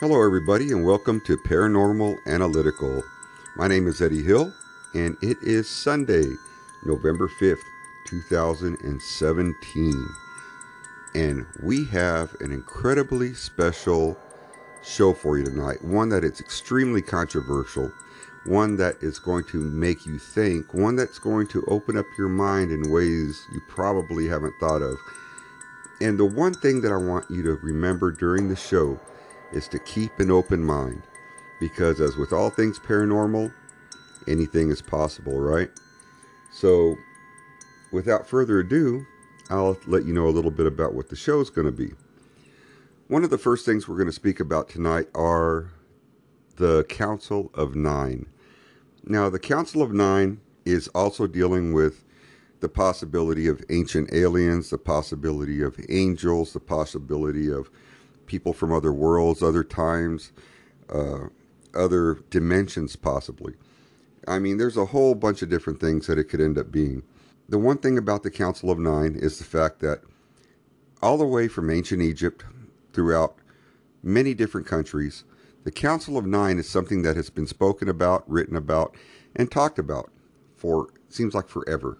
Hello, everybody, and welcome to Paranormal Analytical. My name is Eddie Hill, and it is Sunday, November 5th, 2017. And we have an incredibly special show for you tonight. One that is extremely controversial, one that is going to make you think, one that's going to open up your mind in ways you probably haven't thought of. And the one thing that I want you to remember during the show is to keep an open mind. Because as with all things paranormal anything is possible right? So without further ado i'll let you know a little bit about what the show is going to be. One of the first things we're going to speak about tonight are the council of nine. Now the council of nine is also dealing with the possibility of ancient aliens the possibility of angels the possibility of people from other worlds, other times, uh, other dimensions, possibly. I mean, there's a whole bunch of different things that it could end up being. The one thing about the Council of Nine is the fact that all the way from ancient Egypt throughout many different countries, the Council of Nine is something that has been spoken about, written about, and talked about for seems like forever.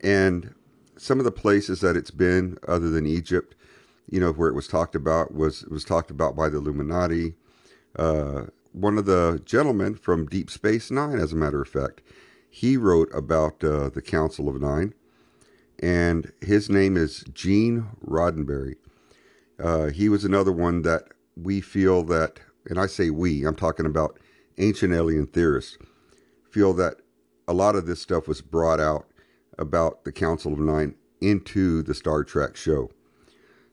And some of the places that it's been, other than Egypt, you know, where it was talked about was was talked about by the Illuminati. Uh, one of the gentlemen from Deep Space Nine, as a matter of fact, he wrote about uh, the Council of Nine, and his name is Gene Roddenberry. Uh, he was another one that we feel that, and I say we, I'm talking about ancient alien theorists, feel that a lot of this stuff was brought out about the Council of Nine into the Star Trek show.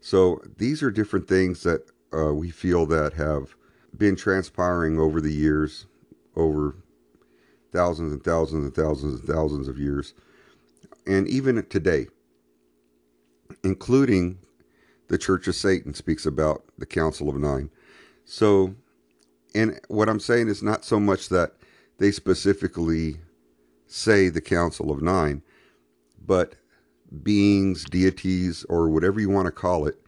So these are different things that uh, we feel that have been transpiring over the years, over thousands and thousands and thousands and thousands of years, and even today, including the Church of Satan speaks about the Council of Nine. So, and what I'm saying is not so much that they specifically say the Council of Nine, but beings, deities, or whatever you want to call it,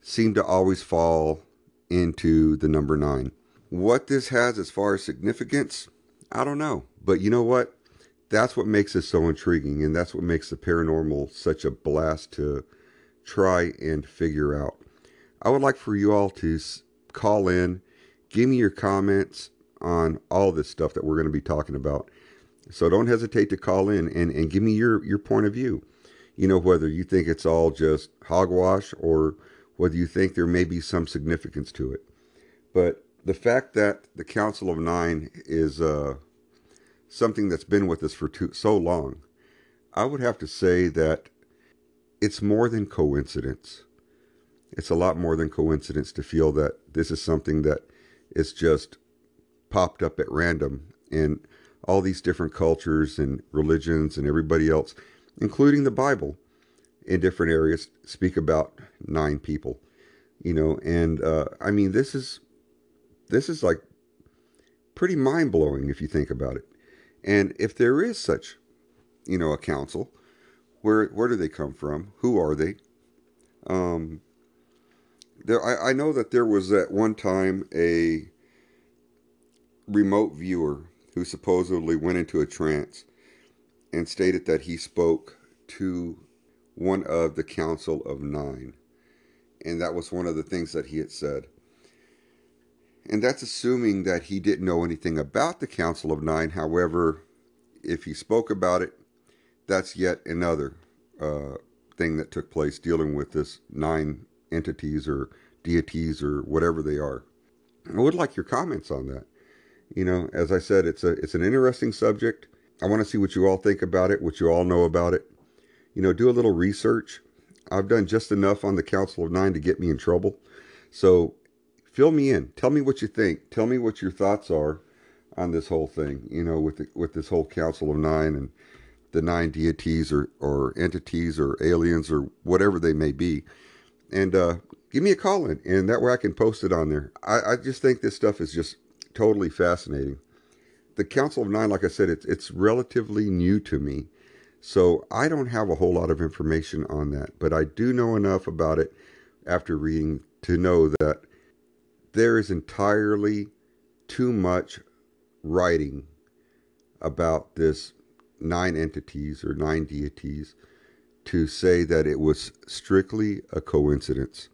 seem to always fall into the number nine. What this has as far as significance, I don't know. But you know what? That's what makes it so intriguing, and that's what makes the paranormal such a blast to try and figure out. I would like for you all to call in, give me your comments on all this stuff that we're going to be talking about. So don't hesitate to call in and, and give me your, your point of view you know, whether you think it's all just hogwash or whether you think there may be some significance to it. But the fact that the Council of Nine is uh, something that's been with us for too, so long, I would have to say that it's more than coincidence. It's a lot more than coincidence to feel that this is something that is just popped up at random in all these different cultures and religions and everybody else including the Bible, in different areas, speak about nine people. You know, and uh, I mean, this is this is like pretty mind blowing if you think about it. And if there is such, you know, a council, where where do they come from? Who are they? Um, there, I, I know that there was at one time a remote viewer who supposedly went into a trance and stated that he spoke to one of the Council of Nine. And that was one of the things that he had said. And that's assuming that he didn't know anything about the Council of Nine. However, if he spoke about it, that's yet another uh, thing that took place dealing with this nine entities or deities or whatever they are. I would like your comments on that. You know, as I said, it's a it's an interesting subject. I want to see what you all think about it, what you all know about it. You know, do a little research. I've done just enough on the Council of Nine to get me in trouble. So fill me in. Tell me what you think. Tell me what your thoughts are on this whole thing, you know, with the, with this whole Council of Nine and the nine deities or, or entities or aliens or whatever they may be. And uh, give me a call in, and that way I can post it on there. I, I just think this stuff is just totally fascinating the Council of Nine, like I said, it's it's relatively new to me, so I don't have a whole lot of information on that. But I do know enough about it after reading to know that there is entirely too much writing about this nine entities or nine deities to say that it was strictly a coincidence.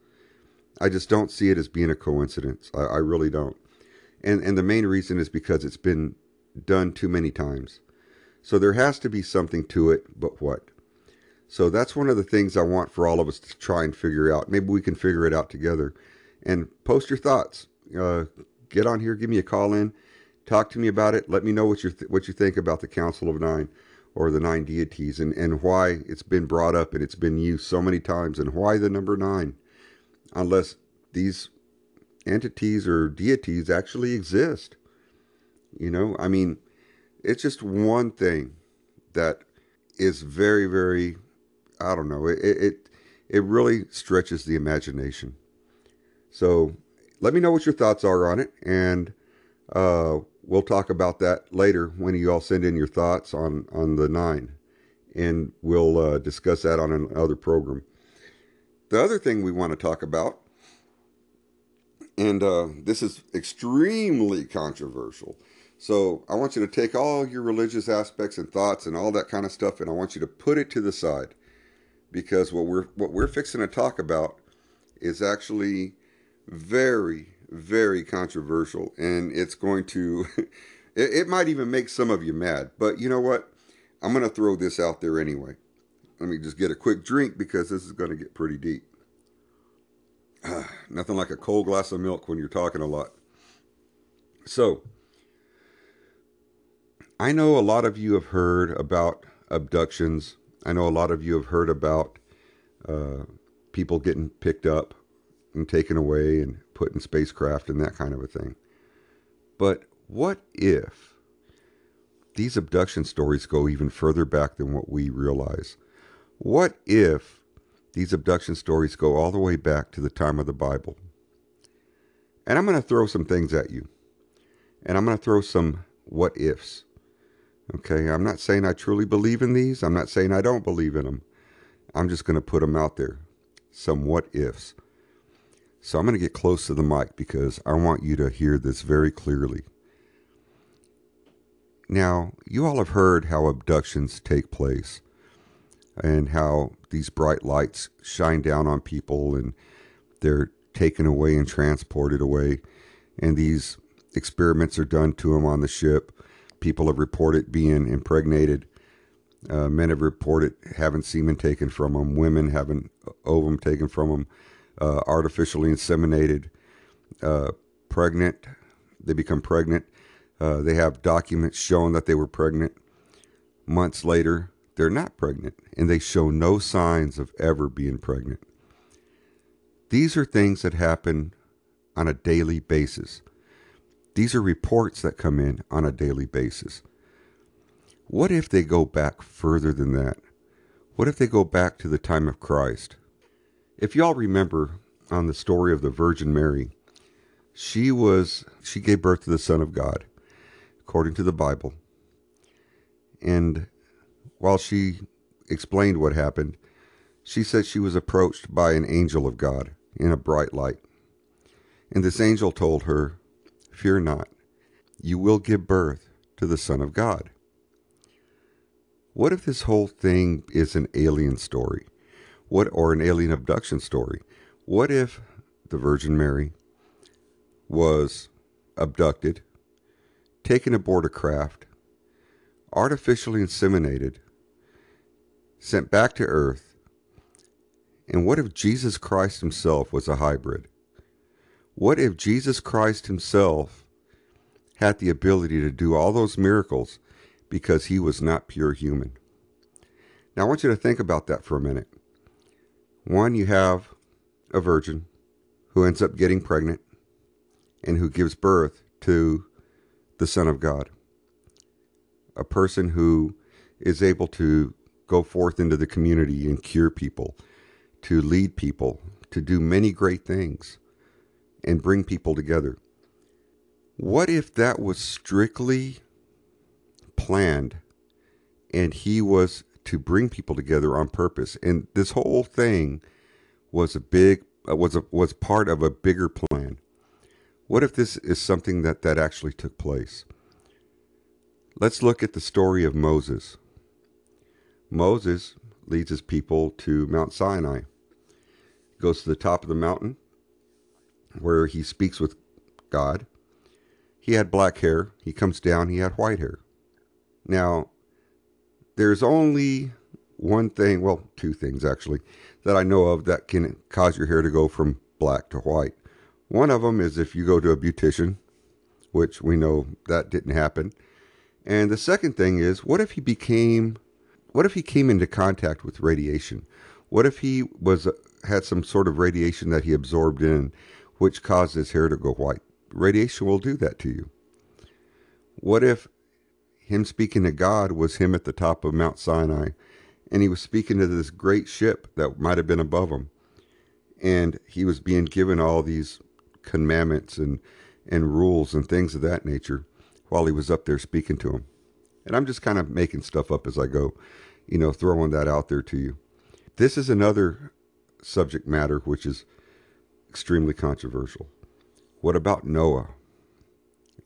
I just don't see it as being a coincidence. I, I really don't. And and the main reason is because it's been done too many times. So there has to be something to it, but what? So that's one of the things I want for all of us to try and figure out. Maybe we can figure it out together. And post your thoughts. Uh, get on here, give me a call in, talk to me about it. Let me know what you th- what you think about the Council of Nine or the nine deities and, and why it's been brought up and it's been used so many times and why the number nine, unless these entities or deities actually exist. You know, I mean, it's just one thing that is very, very, I don't know, it, it, it really stretches the imagination. So let me know what your thoughts are on it, and uh, we'll talk about that later when you all send in your thoughts on, on the nine, and we'll uh, discuss that on another program. The other thing we want to talk about, and uh, this is extremely controversial, so I want you to take all your religious aspects and thoughts and all that kind of stuff, and I want you to put it to the side, because what we're what we're fixing to talk about is actually very very controversial, and it's going to it, it might even make some of you mad. But you know what? I'm going to throw this out there anyway. Let me just get a quick drink because this is going to get pretty deep. nothing like a cold glass of milk when you're talking a lot. So, I know a lot of you have heard about abductions. I know a lot of you have heard about uh, people getting picked up and taken away and put in spacecraft and that kind of a thing. But what if these abduction stories go even further back than what we realize? What if these abduction stories go all the way back to the time of the Bible? And I'm going to throw some things at you. And I'm going to throw some what ifs. Okay, I'm not saying I truly believe in these. I'm not saying I don't believe in them. I'm just going to put them out there. Some what ifs. So I'm going to get close to the mic because I want you to hear this very clearly. Now, you all have heard how abductions take place and how these bright lights shine down on people and they're taken away and transported away. And these experiments are done to them on the ship People have reported being impregnated. Uh, men have reported having semen taken from them. Women having ovum taken from them. Uh, artificially inseminated. Uh, pregnant. They become pregnant. Uh, they have documents showing that they were pregnant. Months later, they're not pregnant, and they show no signs of ever being pregnant. These are things that happen on a daily basis. These are reports that come in on a daily basis. What if they go back further than that? What if they go back to the time of Christ? If y'all remember on the story of the Virgin Mary, she was she gave birth to the Son of God, according to the Bible. And while she explained what happened, she said she was approached by an angel of God in a bright light. And this angel told her Fear not, you will give birth to the Son of God. What if this whole thing is an alien story? What or an alien abduction story? What if the Virgin Mary was abducted, taken aboard a craft, artificially inseminated, sent back to Earth, and what if Jesus Christ himself was a hybrid? What if Jesus Christ himself had the ability to do all those miracles because he was not pure human? Now, I want you to think about that for a minute. One, you have a virgin who ends up getting pregnant and who gives birth to the Son of God, a person who is able to go forth into the community and cure people, to lead people, to do many great things and bring people together. What if that was strictly planned and he was to bring people together on purpose and this whole thing was a big uh, was a, was part of a bigger plan. What if this is something that, that actually took place? Let's look at the story of Moses. Moses leads his people to Mount Sinai, goes to the top of the mountain where he speaks with God. He had black hair. He comes down, he had white hair. Now, there's only one thing, well, two things actually, that I know of that can cause your hair to go from black to white. One of them is if you go to a beautician, which we know that didn't happen. And the second thing is, what if he became, what if he came into contact with radiation? What if he was had some sort of radiation that he absorbed in, which caused his hair to go white? Radiation will do that to you. What if him speaking to God was him at the top of Mount Sinai and he was speaking to this great ship that might have been above him and he was being given all these commandments and and rules and things of that nature while he was up there speaking to him and i'm just kind of making stuff up as i go you know throwing that out there to you this is another subject matter which is extremely controversial what about noah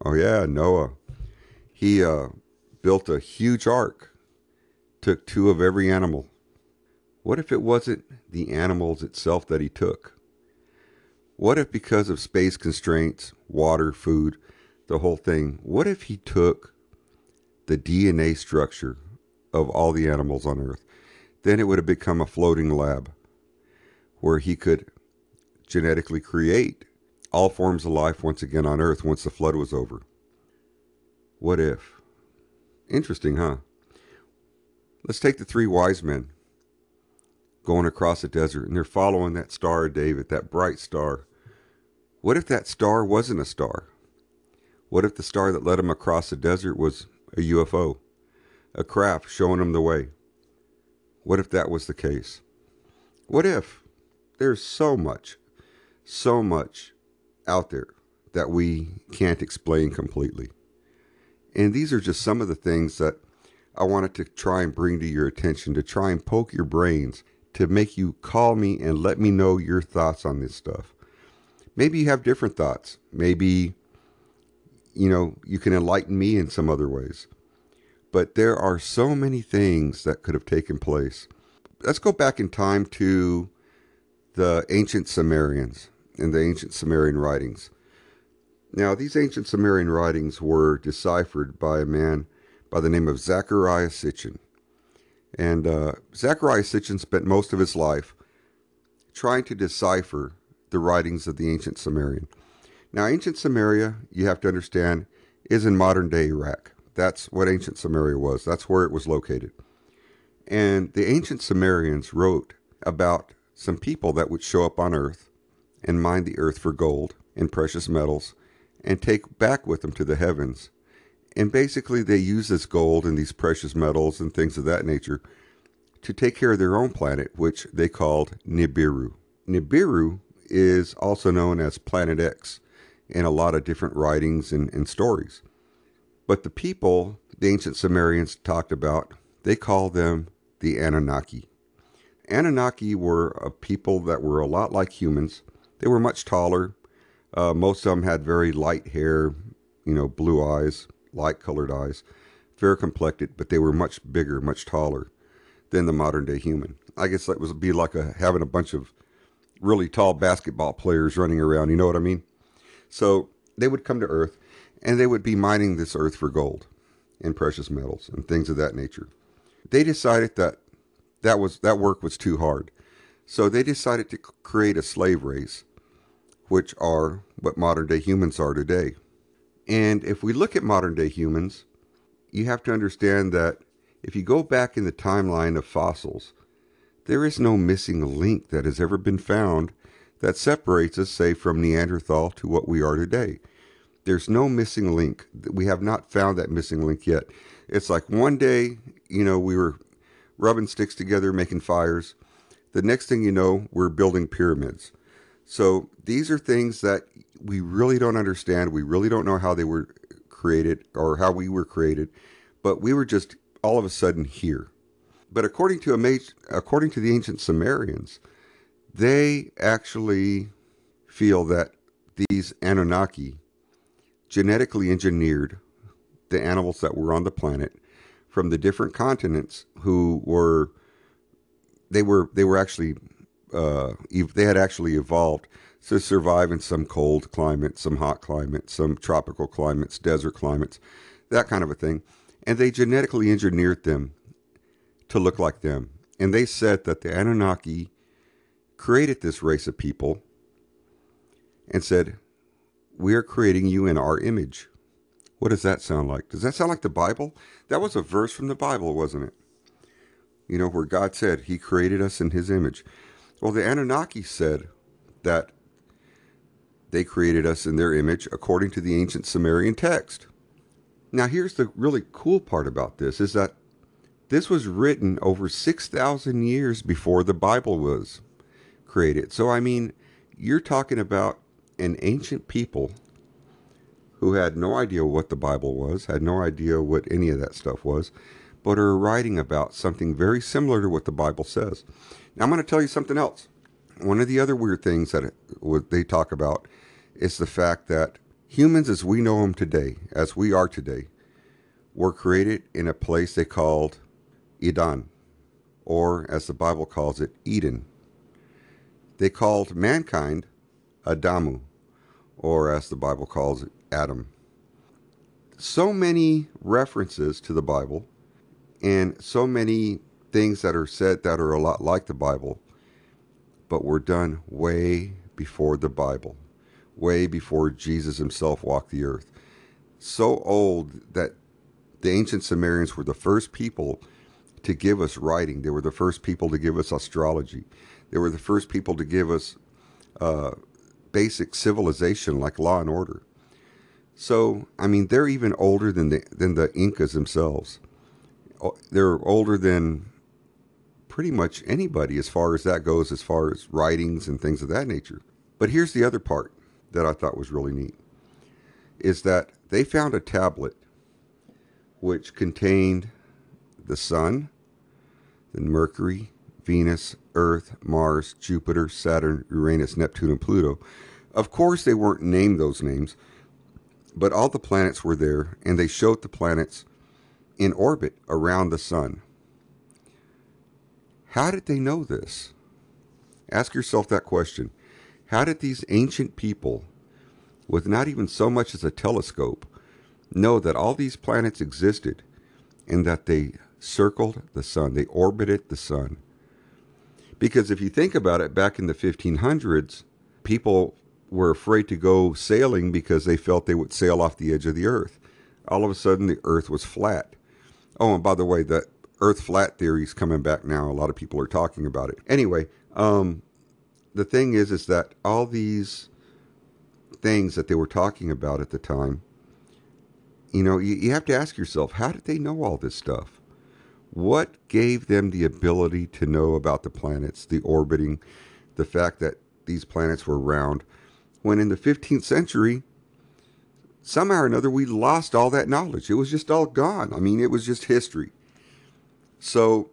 oh yeah noah he uh, built a huge ark took two of every animal. What if it wasn't the animals itself that he took? What if, because of space constraints, water, food, the whole thing, what if he took the DNA structure of all the animals on Earth? Then it would have become a floating lab where he could genetically create all forms of life once again on Earth once the flood was over. What if? Interesting, huh? Let's take the three wise men going across the desert and they're following that star David, that bright star. What if that star wasn't a star? What if the star that led them across the desert was a UFO, a craft showing them the way? What if that was the case? What if there's so much, so much out there that we can't explain completely? And these are just some of the things that I wanted to try and bring to your attention, to try and poke your brains, to make you call me and let me know your thoughts on this stuff. Maybe you have different thoughts. Maybe, you know, you can enlighten me in some other ways. But there are so many things that could have taken place. Let's go back in time to the ancient Sumerians and the ancient Sumerian writings. Now, these ancient Sumerian writings were deciphered by a man by the name of Zachariah Sitchin. And uh, Zachariah Sitchin spent most of his life trying to decipher the writings of the ancient Sumerian. Now, ancient Sumeria, you have to understand, is in modern day Iraq. That's what ancient Sumeria was, that's where it was located. And the ancient Sumerians wrote about some people that would show up on earth and mine the earth for gold and precious metals and take back with them to the heavens and basically, they use this gold and these precious metals and things of that nature to take care of their own planet, which they called Nibiru. Nibiru is also known as Planet X in a lot of different writings and, and stories. But the people the ancient Sumerians talked about, they call them the Anunnaki. Anunnaki were a people that were a lot like humans. They were much taller. Uh, most of them had very light hair, you know, blue eyes light colored eyes, fair complected, but they were much bigger, much taller than the modern day human. I guess that would be like a, having a bunch of really tall basketball players running around. You know what I mean? So they would come to Earth and they would be mining this Earth for gold and precious metals and things of that nature. They decided that that was that work was too hard. So they decided to create a slave race, which are what modern day humans are today. And if we look at modern day humans, you have to understand that if you go back in the timeline of fossils, there is no missing link that has ever been found that separates us, say, from Neanderthal to what we are today. There's no missing link. We have not found that missing link yet. It's like one day, you know, we were rubbing sticks together, making fires. The next thing you know, we're building pyramids. So these are things that we really don't understand. We really don't know how they were created or how we were created, but we were just all of a sudden here. But according to a according to the ancient Sumerians, they actually feel that these Anunnaki genetically engineered the animals that were on the planet from the different continents who were they were they were actually uh, they had actually evolved to survive in some cold climate, some hot climate, some tropical climates, desert climates, that kind of a thing. And they genetically engineered them to look like them. And they said that the Anunnaki created this race of people and said, We are creating you in our image. What does that sound like? Does that sound like the Bible? That was a verse from the Bible, wasn't it? You know, where God said He created us in His image. Well, the Anunnaki said that they created us in their image according to the ancient Sumerian text. Now, here's the really cool part about this is that this was written over 6,000 years before the Bible was created. So, I mean, you're talking about an ancient people who had no idea what the Bible was, had no idea what any of that stuff was, but are writing about something very similar to what the Bible says. Now, I'm going to tell you something else. One of the other weird things that they talk about is the fact that humans, as we know them today, as we are today, were created in a place they called Eden, or as the Bible calls it, Eden. They called mankind Adamu, or as the Bible calls it, Adam. So many references to the Bible and so many things that are said that are a lot like the Bible, but were done way before the Bible, way before Jesus himself walked the earth. So old that the ancient Sumerians were the first people to give us writing. They were the first people to give us astrology. They were the first people to give us uh, basic civilization like law and order. So, I mean, they're even older than the than the Incas themselves. They're older than pretty much anybody as far as that goes, as far as writings and things of that nature. But here's the other part that I thought was really neat is that they found a tablet which contained the sun, then Mercury, Venus, Earth, Mars, Jupiter, Saturn, Uranus, Neptune, and Pluto. Of course, they weren't named those names, but all the planets were there, and they showed the planets in orbit around the sun. How did they know this? Ask yourself that question. How did these ancient people, with not even so much as a telescope, know that all these planets existed and that they circled the sun, they orbited the sun? Because if you think about it, back in the 1500s, people were afraid to go sailing because they felt they would sail off the edge of the earth. All of a sudden, the earth was flat. Oh, and by the way, the earth flat theory is coming back now. A lot of people are talking about it. Anyway, um, the thing is, is that all these things that they were talking about at the time, you know, you, you have to ask yourself, how did they know all this stuff? What gave them the ability to know about the planets, the orbiting, the fact that these planets were round? when in the 15th century, somehow or another, we lost all that knowledge. It was just all gone. I mean, it was just history. So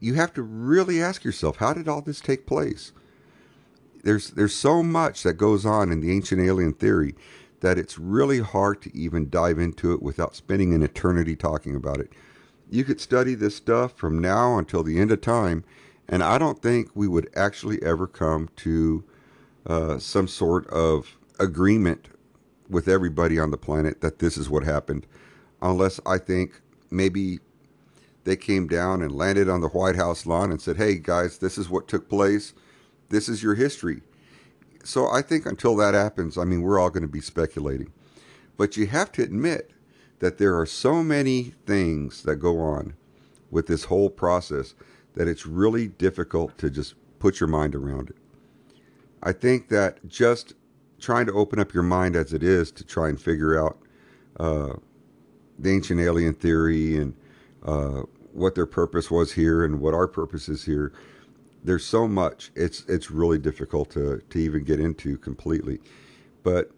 you have to really ask yourself, how did all this take place? There's there's so much that goes on in the ancient alien theory that it's really hard to even dive into it without spending an eternity talking about it. You could study this stuff from now until the end of time, and I don't think we would actually ever come to uh, some sort of agreement with everybody on the planet that this is what happened, unless I think maybe they came down and landed on the White House lawn and said, "Hey guys, this is what took place. This is your history." So I think until that happens, I mean, we're all going to be speculating. But you have to admit that there are so many things that go on with this whole process that it's really difficult to just put your mind around it. I think that just trying to open up your mind as it is to try and figure out uh, the ancient alien theory and uh, what their purpose was here and what our purpose is here. There's so much. It's it's really difficult to to even get into completely. But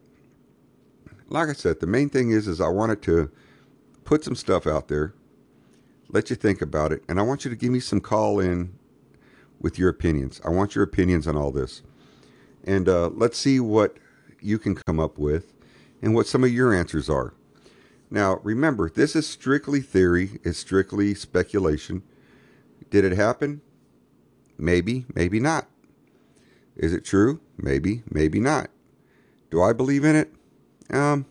like I said, the main thing is is I wanted to put some stuff out there, let you think about it, and I want you to give me some call in with your opinions. I want your opinions on all this and uh, let's see what you can come up with and what some of your answers are. Now, remember, this is strictly theory, it's strictly speculation. Did it happen? Maybe, maybe not. Is it true? Maybe, maybe not. Do I believe in it? Um,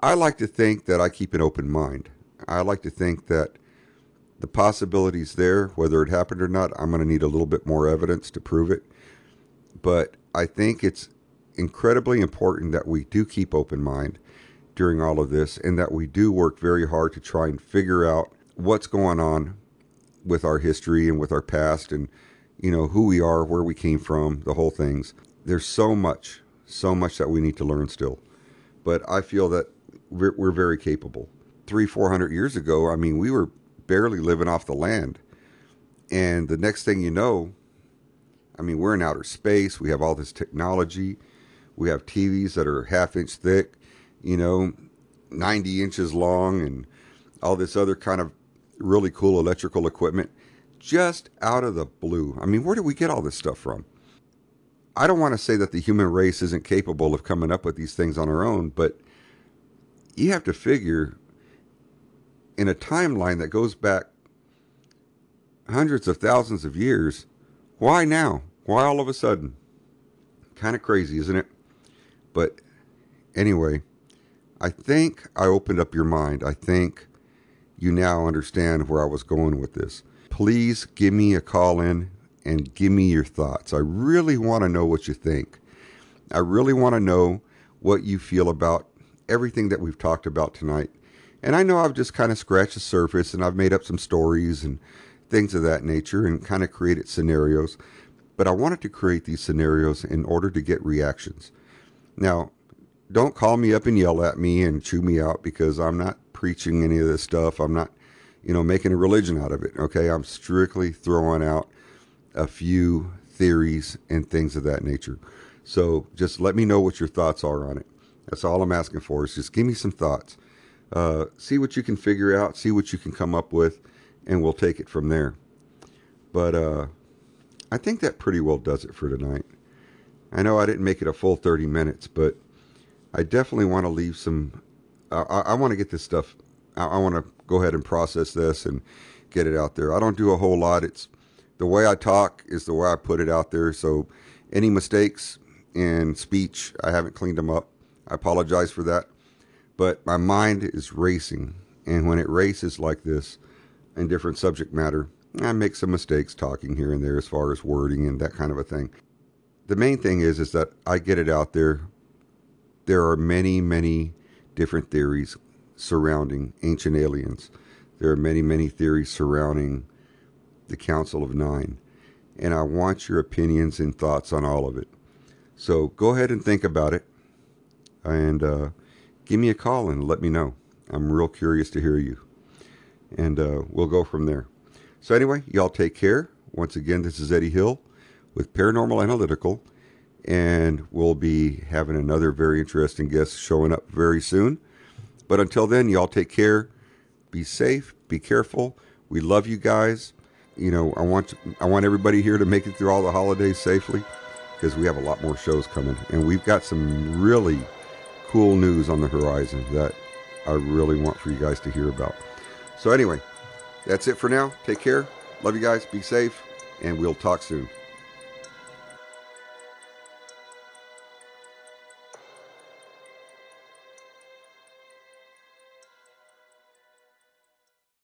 I like to think that I keep an open mind. I like to think that the possibilities there, whether it happened or not, I'm going to need a little bit more evidence to prove it. But I think it's incredibly important that we do keep open mind during all of this and that we do work very hard to try and figure out what's going on with our history and with our past and you know who we are where we came from the whole things. There's so much so much that we need to learn still. But i feel that we're, we're very capable. Three four hundred years ago i mean we were barely living off the land. And the next thing you know i mean we're in outer space. We have all this technology we have tvs that are half inch thick you know 90 inches long and all this other kind of really cool electrical equipment just out of the blue. I mean, where do we get all this stuff from? I don't want to say that the human race isn't capable of coming up with these things on our own, but you have to figure in a timeline that goes back hundreds of thousands of years, why now? Why all of a sudden? Kind of crazy, isn't it? But anyway, I think I opened up your mind. I think you now understand where I was going with this. Please give me a call in and give me your thoughts. I really want to know what you think. I really want to know what you feel about everything that we've talked about tonight. And I know I've just kind of scratched the surface and I've made up some stories and things of that nature and kind of created scenarios. But I wanted to create these scenarios in order to get reactions. Now, don't call me up and yell at me and chew me out because I'm not preaching any of this stuff. I'm not, you know, making a religion out of it. Okay. I'm strictly throwing out a few theories and things of that nature. So just let me know what your thoughts are on it. That's all I'm asking for is just give me some thoughts. Uh, see what you can figure out, see what you can come up with, and we'll take it from there. But uh, I think that pretty well does it for tonight. I know I didn't make it a full 30 minutes, but I definitely want to leave some I, I want to get this stuff. I, I want to go ahead and process this and get it out there. I don't do a whole lot. It's the way I talk is the way I put it out there. So any mistakes in speech, I haven't cleaned them up. I apologize for that. But my mind is racing. And when it races like this in different subject matter, I make some mistakes talking here and there as far as wording and that kind of a thing. The main thing is is that I get it out there. There are many, many different theories surrounding ancient aliens. There are many, many theories surrounding the Council of Nine. And I want your opinions and thoughts on all of it. So go ahead and think about it and uh, give me a call and let me know. I'm real curious to hear you. And uh, we'll go from there. So, anyway, y'all take care. Once again, this is Eddie Hill with Paranormal Analytical and we'll be having another very interesting guest showing up very soon. But until then, y'all take care. Be safe. Be careful. We love you guys. You know, I want I want everybody here to make it through all the holidays safely because we have a lot more shows coming, and we've got some really cool news on the horizon that I really want for you guys to hear about. So anyway, that's it for now. Take care. Love you guys. Be safe, and we'll talk soon.